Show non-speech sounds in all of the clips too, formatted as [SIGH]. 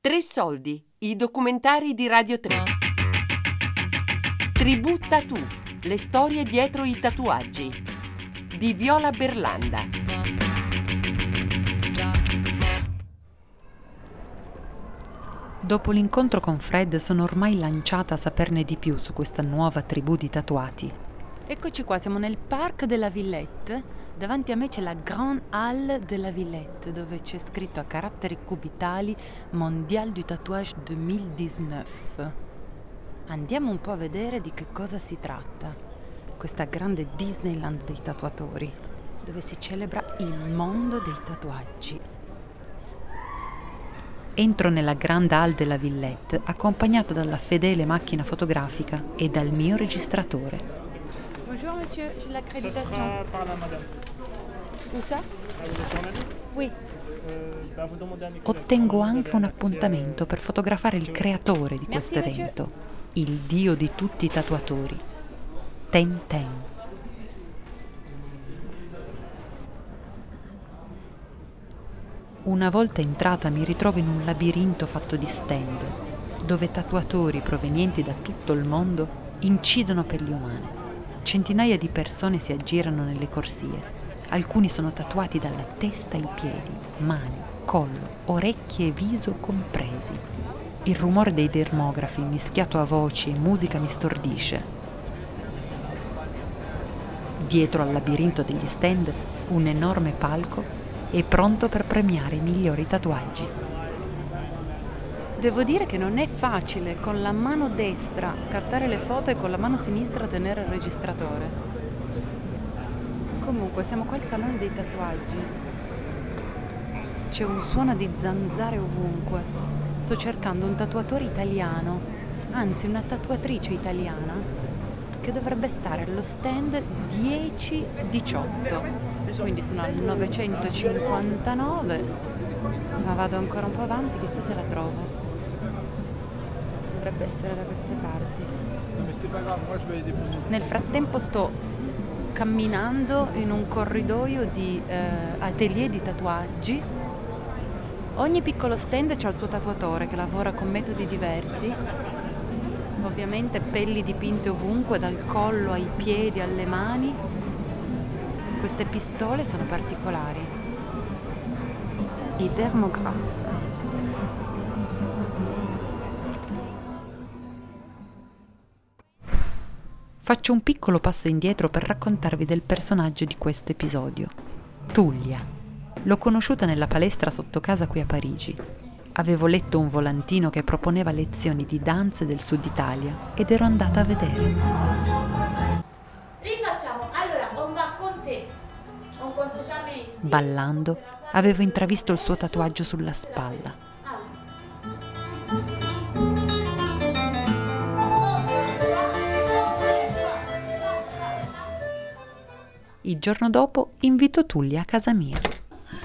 Tre soldi, i documentari di Radio 3. Tributta tu, le storie dietro i tatuaggi. Di Viola Berlanda. Dopo l'incontro con Fred sono ormai lanciata a saperne di più su questa nuova tribù di tatuati. Eccoci qua, siamo nel Parc de la Villette. Davanti a me c'è la Grande Halle de la Villette dove c'è scritto a caratteri cubitali Mondial du Tatouage 2019. Andiamo un po' a vedere di che cosa si tratta. Questa grande Disneyland dei tatuatori, dove si celebra il mondo dei tatuaggi. Entro nella Grande Halle della Villette accompagnata dalla fedele macchina fotografica e dal mio registratore. Monsieur, j'ai Ça l'accréditation. sera par là, madame. Où ça Oui. Euh. Ottengo anche un appuntamento per fotografare il creatore di questo evento, il dio di tutti i tatuatori, Ten Ten. Una volta entrata mi ritrovo in un labirinto fatto di stand, dove tatuatori provenienti da tutto il mondo incidono per gli umani. Centinaia di persone si aggirano nelle corsie. Alcuni sono tatuati dalla testa ai piedi, mani, collo, orecchie e viso compresi. Il rumore dei dermografi mischiato a voci e musica mi stordisce. Dietro al labirinto degli stand un enorme palco è pronto per premiare i migliori tatuaggi. Devo dire che non è facile con la mano destra scattare le foto e con la mano sinistra tenere il registratore. Comunque, siamo qua al salone dei tatuaggi. C'è un suono di zanzare ovunque. Sto cercando un tatuatore italiano, anzi una tatuatrice italiana, che dovrebbe stare allo stand 10-18. Quindi sono al 959, ma vado ancora un po' avanti, chissà se la trovo. Dovrebbe essere da queste parti. Nel frattempo sto camminando in un corridoio di eh, atelier di tatuaggi. Ogni piccolo stand c'ha il suo tatuatore che lavora con metodi diversi. Ovviamente pelli dipinte ovunque, dal collo ai piedi, alle mani. Queste pistole sono particolari. I dermograph. Faccio un piccolo passo indietro per raccontarvi del personaggio di questo episodio. Tullia. L'ho conosciuta nella palestra sotto casa qui a Parigi. Avevo letto un volantino che proponeva lezioni di danze del sud Italia ed ero andata a vedere. Rifacciamo. Allora, on va con te. On. Ballando, avevo intravisto il suo tatuaggio sulla spalla. Il giorno dopo invito Tullia a casa mia.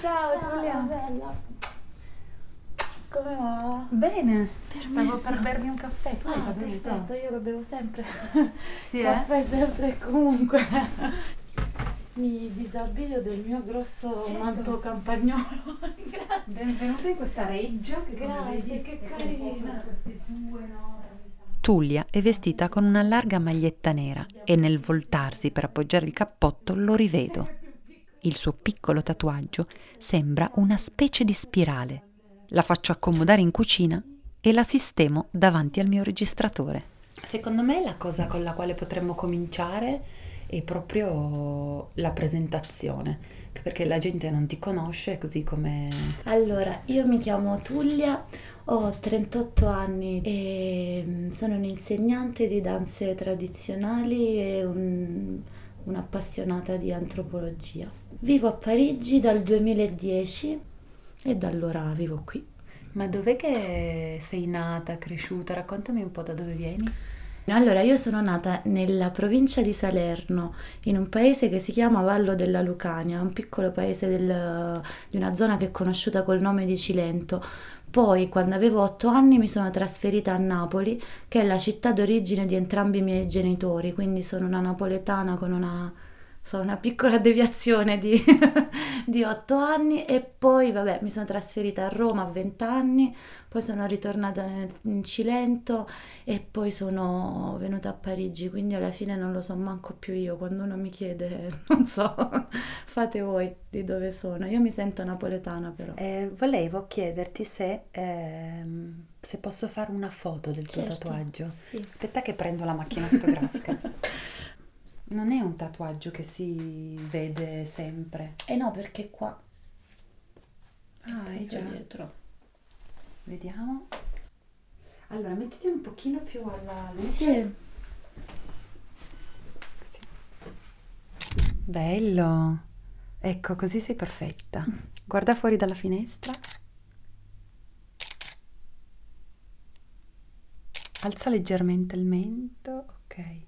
Ciao, Giulia. bella. Come va? Bene, stavo Permesso. per bermi un caffè. Tu hai Ah, già bevuto? perfetto, io lo bevo sempre. [LAUGHS] Sì, eh? Caffè sempre e comunque. Mi disabito del mio grosso Certo. manto campagnolo. [LAUGHS] Grazie. Benvenuta in questa reggia che come Grazie, che è carina. queste due enormi Tullia è vestita con una larga maglietta nera e nel voltarsi per appoggiare il cappotto lo rivedo. Il suo piccolo tatuaggio sembra una specie di spirale. La faccio accomodare in cucina e la sistemo davanti al mio registratore. Secondo me la cosa con la quale potremmo cominciare è proprio la presentazione, perché la gente non ti conosce così come... Allora, io mi chiamo Tullia, ho 38 anni e mm, sono un'insegnante di danze tradizionali e un- un'appassionata di antropologia. Vivo a Parigi dal 2010 e da allora vivo qui. Ma dov'è che sei nata, cresciuta? Raccontami un po' da dove vieni. Allora, io sono nata nella provincia di Salerno, in un paese che si chiama Vallo della Lucania, un piccolo paese del- di una zona che è conosciuta col nome di Cilento. Poi, quando avevo otto anni, mi sono trasferita a Napoli, che è la città d'origine di entrambi i miei genitori, quindi sono una napoletana con una so, una piccola deviazione di, [LAUGHS] di 8 anni e poi vabbè mi sono trasferita a Roma a 20 anni, poi sono ritornata nel, in Cilento e poi sono venuta a Parigi, quindi alla fine non lo so manco più io, quando uno mi chiede, [LAUGHS] non so, fate voi di dove sono, io mi sento napoletana però. Eh, volevo chiederti se, ehm, se posso fare una foto del tuo Certo, tatuaggio. sì. Aspetta che prendo la macchina fotografica. [LAUGHS] Non è un tatuaggio che si vede sempre. Eh no, perché qua Ah, è già. dietro. Vediamo. Allora, mettiti un pochino più alla luce. Sì, Bello. Ecco, così sei perfetta. [LAUGHS] Guarda fuori dalla finestra. Alza leggermente il mento. Ok,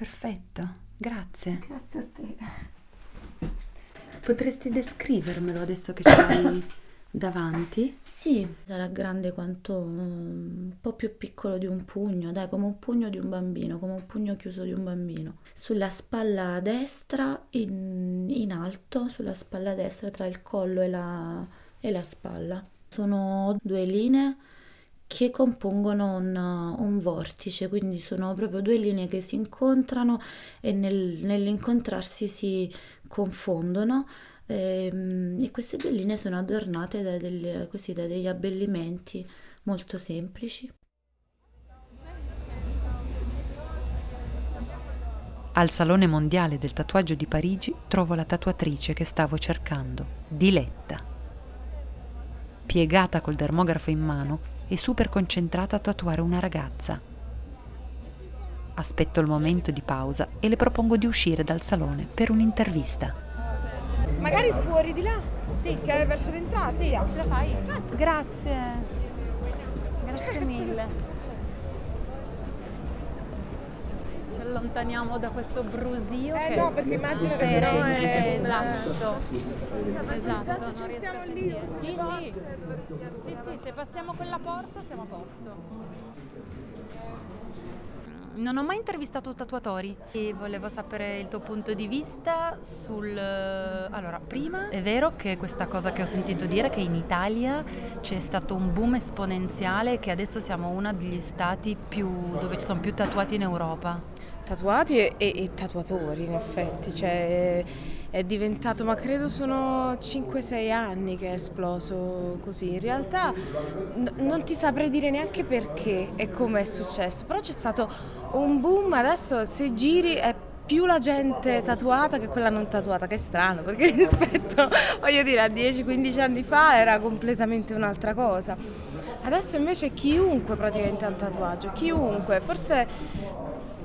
Perfetto, grazie. grazie a te. Potresti descrivermelo adesso che ce l'hai davanti? Sì, sarà grande quanto un po' più piccolo di un pugno, dai, come un pugno di un bambino, come un pugno chiuso di un bambino. Sulla spalla destra, in, in alto, sulla spalla destra tra il collo e la, e la spalla. Sono due linee che compongono un, un vortice, quindi sono proprio due linee che si incontrano e nel- nell'incontrarsi si confondono. Ehm, E, queste due linee sono adornate da, delle- così, da degli abbellimenti molto semplici. Al Salone Mondiale del Tatuaggio di Parigi trovo la tatuatrice che stavo cercando, Diletta. Piegata col dermografo in mano e super concentrata a tatuare una ragazza. Aspetto il momento di pausa e le propongo di uscire dal salone per un'intervista. Magari fuori di là? Sì. Che è verso l'entrata? Sì, ce la fai? Grazie. Grazie mille. Ci allontaniamo da questo brusio Eh che no, perché immagino che perenne, sennò è un- esatto. Esatto, non ci riesco a lì, sentire. Sì, sì. Sì, sì, se passiamo quella porta siamo a posto. Non ho mai intervistato tatuatori e volevo sapere il tuo punto di vista sul... Allora, prima è vero che questa cosa che ho sentito dire che in Italia c'è stato un boom esponenziale e che adesso siamo uno degli stati più... dove ci sono più tatuati in Europa. Tatuati e, e- e tatuatori in effetti, cioè è diventato, ma credo sono 5-6 anni che è esploso così. In realtà n- non ti saprei dire neanche perché e come è successo, però c'è stato un boom, adesso se giri è più la gente tatuata che quella non tatuata, che è strano, perché [LAUGHS] rispetto, voglio dire, a 10-15 anni fa era completamente un'altra cosa. Adesso invece chiunque praticamente ha un tatuaggio, chiunque, forse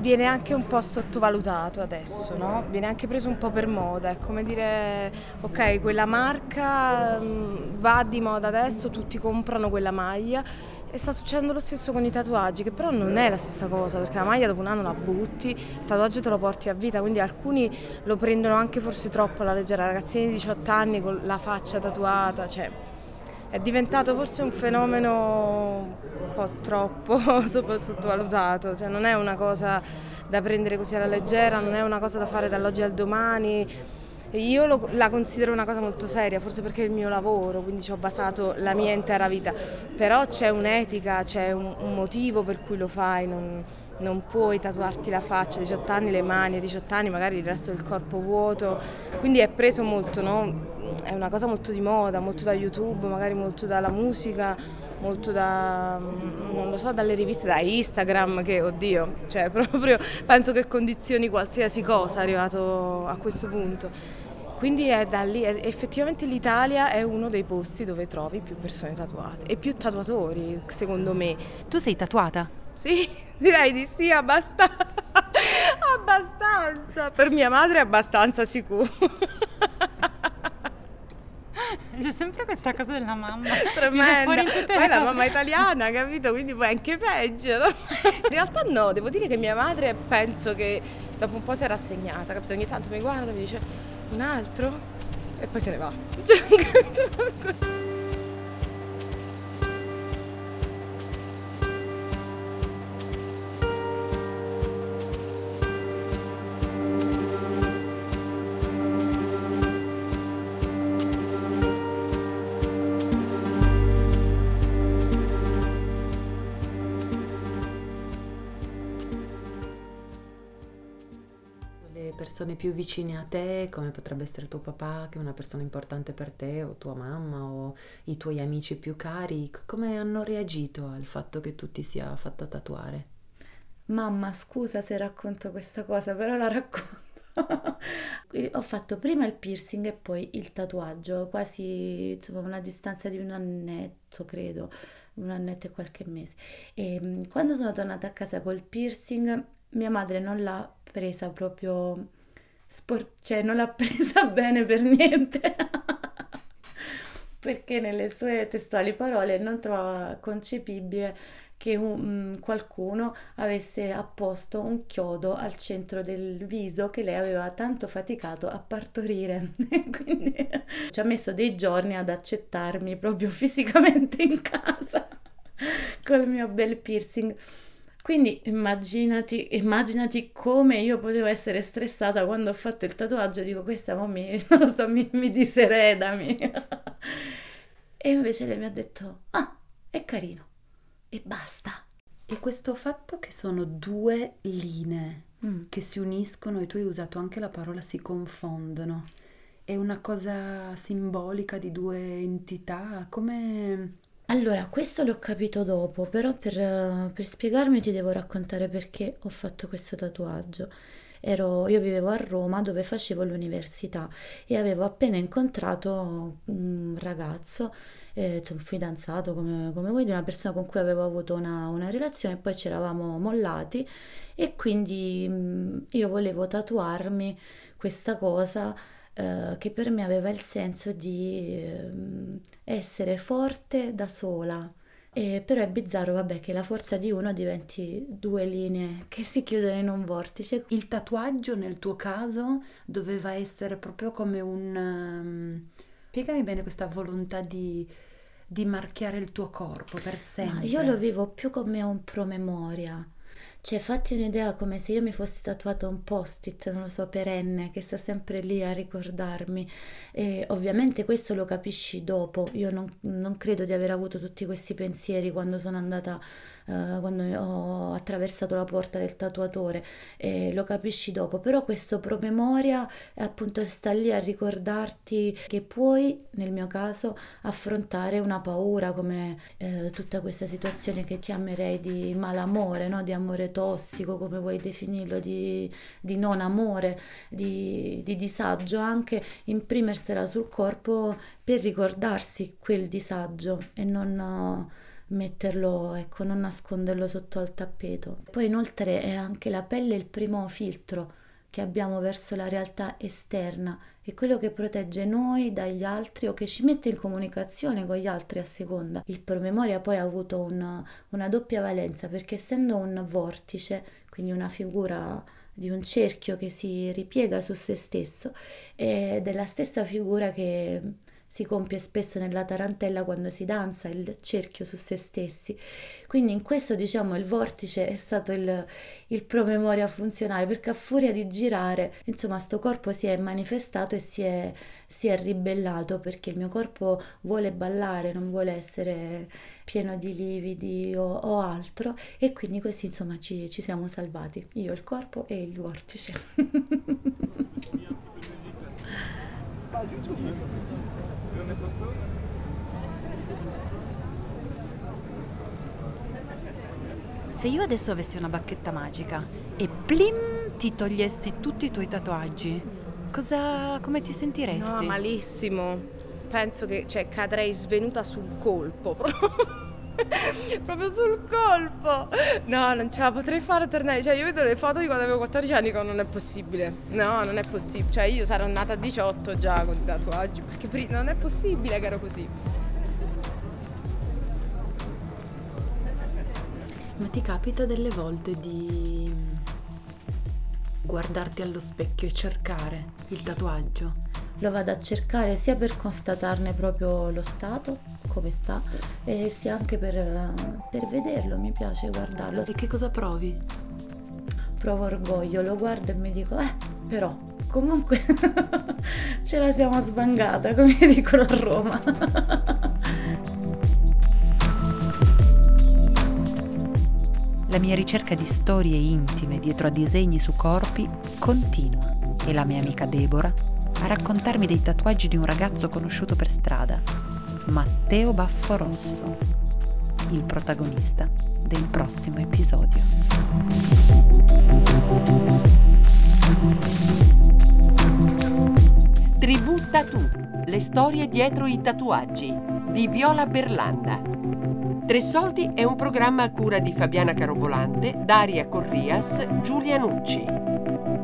viene anche un po' sottovalutato adesso, no? Viene anche preso un po' per moda, è come dire ok, quella marca mm, va di moda adesso, tutti comprano quella maglia e sta succedendo lo stesso con i tatuaggi, che però non è la stessa cosa, perché la maglia dopo un anno la butti, il tatuaggio te lo porti a vita, quindi alcuni lo prendono anche forse troppo alla leggera, ragazzini di 18 anni con la faccia tatuata, cioè è diventato forse un fenomeno un po' troppo [LAUGHS] sotto- sottovalutato, cioè non è una cosa da prendere così alla leggera, non è una cosa da fare dall'oggi al domani. Io lo- la considero una cosa molto seria, forse perché è il mio lavoro, quindi ci ho basato la mia intera vita, però c'è un'etica, c'è un, un motivo per cui lo fai, non, non puoi tatuarti la faccia, a 18 anni le mani, a 18 anni magari il resto del corpo vuoto, quindi è preso molto, no? è una cosa molto di moda, molto da YouTube, magari molto dalla musica, molto da, mm, non lo so, dalle riviste, da Instagram, che oddio, cioè [LAUGHS] proprio penso che condizioni qualsiasi cosa arrivato a questo punto. Quindi è da lì, è- effettivamente l'Italia è uno dei posti dove trovi più persone tatuate e più tatuatori, secondo me. Tu sei tatuata? Sì, [LAUGHS] direi di sì, abbastanza. [LAUGHS] abbastanza. Per mia madre è abbastanza sicuro. C'è sempre questa cosa della mamma. [LAUGHS] Tremenda. Poi la mamma italiana, capito? Quindi poi anche peggio, no? [LAUGHS] In realtà no, devo dire che mia madre penso che dopo un po' si è rassegnata, capito? Ogni tanto mi guarda e mi dice un altro e poi se ne va. [LAUGHS] Cioè, capito? Persone più vicine a te, come potrebbe essere tuo papà, che è una persona importante per te, o tua mamma, o i tuoi amici più cari, come hanno reagito al fatto che tu ti sia fatta tatuare? Mamma, scusa se racconto questa cosa, però la racconto. [LAUGHS] Ho fatto prima il piercing e poi il tatuaggio, quasi insomma, una distanza di un annetto, credo, un annetto e qualche mese. E mm, quando sono tornata a casa col piercing, mia madre non l'ha presa proprio, sport- cioè non l'ha presa [LAUGHS] bene per niente. Perché nelle sue testuali parole non trovava concepibile che un, mm, qualcuno avesse apposto un chiodo al centro del viso che lei aveva tanto faticato a partorire. [LAUGHS] Quindi ci ha messo dei giorni ad accettarmi proprio [LAUGHS] fisicamente in casa col mio bel piercing. Quindi immaginati, immaginati come io potevo essere stressata quando ho fatto il tatuaggio, dico questa mo mi, [LAUGHS] non lo so, mi, mi diseredami. [LAUGHS] e invece lei mi ha detto, ah, è carino e basta. E questo fatto che sono due linee Mm. che si uniscono, e tu hai usato anche la parola si confondono, è una cosa simbolica di due entità? Come... Allora, questo l'ho capito dopo, però per, per spiegarmi ti devo raccontare perché ho fatto questo tatuaggio. Ero, io vivevo a Roma dove facevo l'università e avevo appena incontrato un ragazzo, eh, un fidanzato come, come voi, di una persona con cui avevo avuto una, una relazione, poi ci eravamo mollati e quindi mh, io volevo tatuarmi questa cosa eh, che per me aveva il senso di ehm, essere forte da sola. E però è bizzarro, vabbè, che la forza di uno diventi due linee [LAUGHS] che si chiudono in un vortice. Il tatuaggio nel tuo caso doveva essere proprio come un... ehm, spiegami bene questa volontà di, di marchiare il tuo corpo per Ma sempre. io lo vivo più come un promemoria. Cioè, fatti un'idea come se io mi fossi tatuato un post-it, non lo so, perenne, che sta sempre lì a ricordarmi. E ovviamente questo lo capisci dopo. Io non, non credo di aver avuto tutti questi pensieri quando sono andata, eh, quando ho attraversato la porta del tatuatore. E lo capisci dopo. Però questo promemoria appunto sta lì a ricordarti che puoi, nel mio caso, affrontare una paura come eh, tutta questa situazione che chiamerei di malamore, no? di amore tossico, come vuoi definirlo, di, di non amore, di, di disagio, anche imprimersela sul corpo per ricordarsi quel disagio e non eh, metterlo, ecco, non nasconderlo sotto al tappeto. Poi inoltre è anche la pelle il primo filtro che abbiamo verso la realtà esterna, è quello che protegge noi dagli altri o che ci mette in comunicazione con gli altri a seconda. Il promemoria poi ha avuto un- una doppia valenza perché essendo un vortice, quindi una figura di un cerchio che si ripiega su se stesso, è la stessa figura che si compie spesso nella tarantella quando si danza il cerchio su se stessi. Quindi in questo diciamo il vortice è stato il, il promemoria funzionale perché a furia di girare, insomma, sto corpo si è manifestato e si è, si è ribellato perché il mio corpo vuole ballare, non vuole essere pieno di lividi o, o altro e quindi così insomma ci, ci siamo salvati, io il corpo e il vortice. [LAUGHS] Se io adesso avessi una bacchetta magica e plim ti togliessi tutti i tuoi tatuaggi, cosa, come ti sentiresti? No, malissimo. Penso che cioè, cadrei svenuta sul colpo. Proprio [LAUGHS] sul colpo. No, non ce la potrei fare tornare. Cioè, io vedo le foto di quando avevo 14 anni che non è possibile. No, non è possibile. Cioè, io sarò nata a 18 già con i tatuaggi. Perché non è possibile che ero così. Ma ti capita delle volte di guardarti allo specchio e cercare il tatuaggio? Lo vado a cercare sia per constatarne proprio lo stato, come sta, e sia anche per, eh, per vederlo, mi piace guardarlo. E che cosa provi? Provo orgoglio, lo guardo e mi dico, eh, però, comunque [LAUGHS] ce la siamo svangata, come [LAUGHS] dicono a Roma. La mia ricerca di storie intime dietro a disegni su corpi continua. e la mia amica Deborah a raccontarmi dei tatuaggi di un ragazzo conosciuto per strada, Matteo Bafforosso, il protagonista del prossimo episodio. Tribù Tattoo, le storie dietro i tatuaggi di Viola Berlanda. Tre Soldi è un programma a cura di Fabiana Carobolante, Daria Corrias, Giulia Nucci.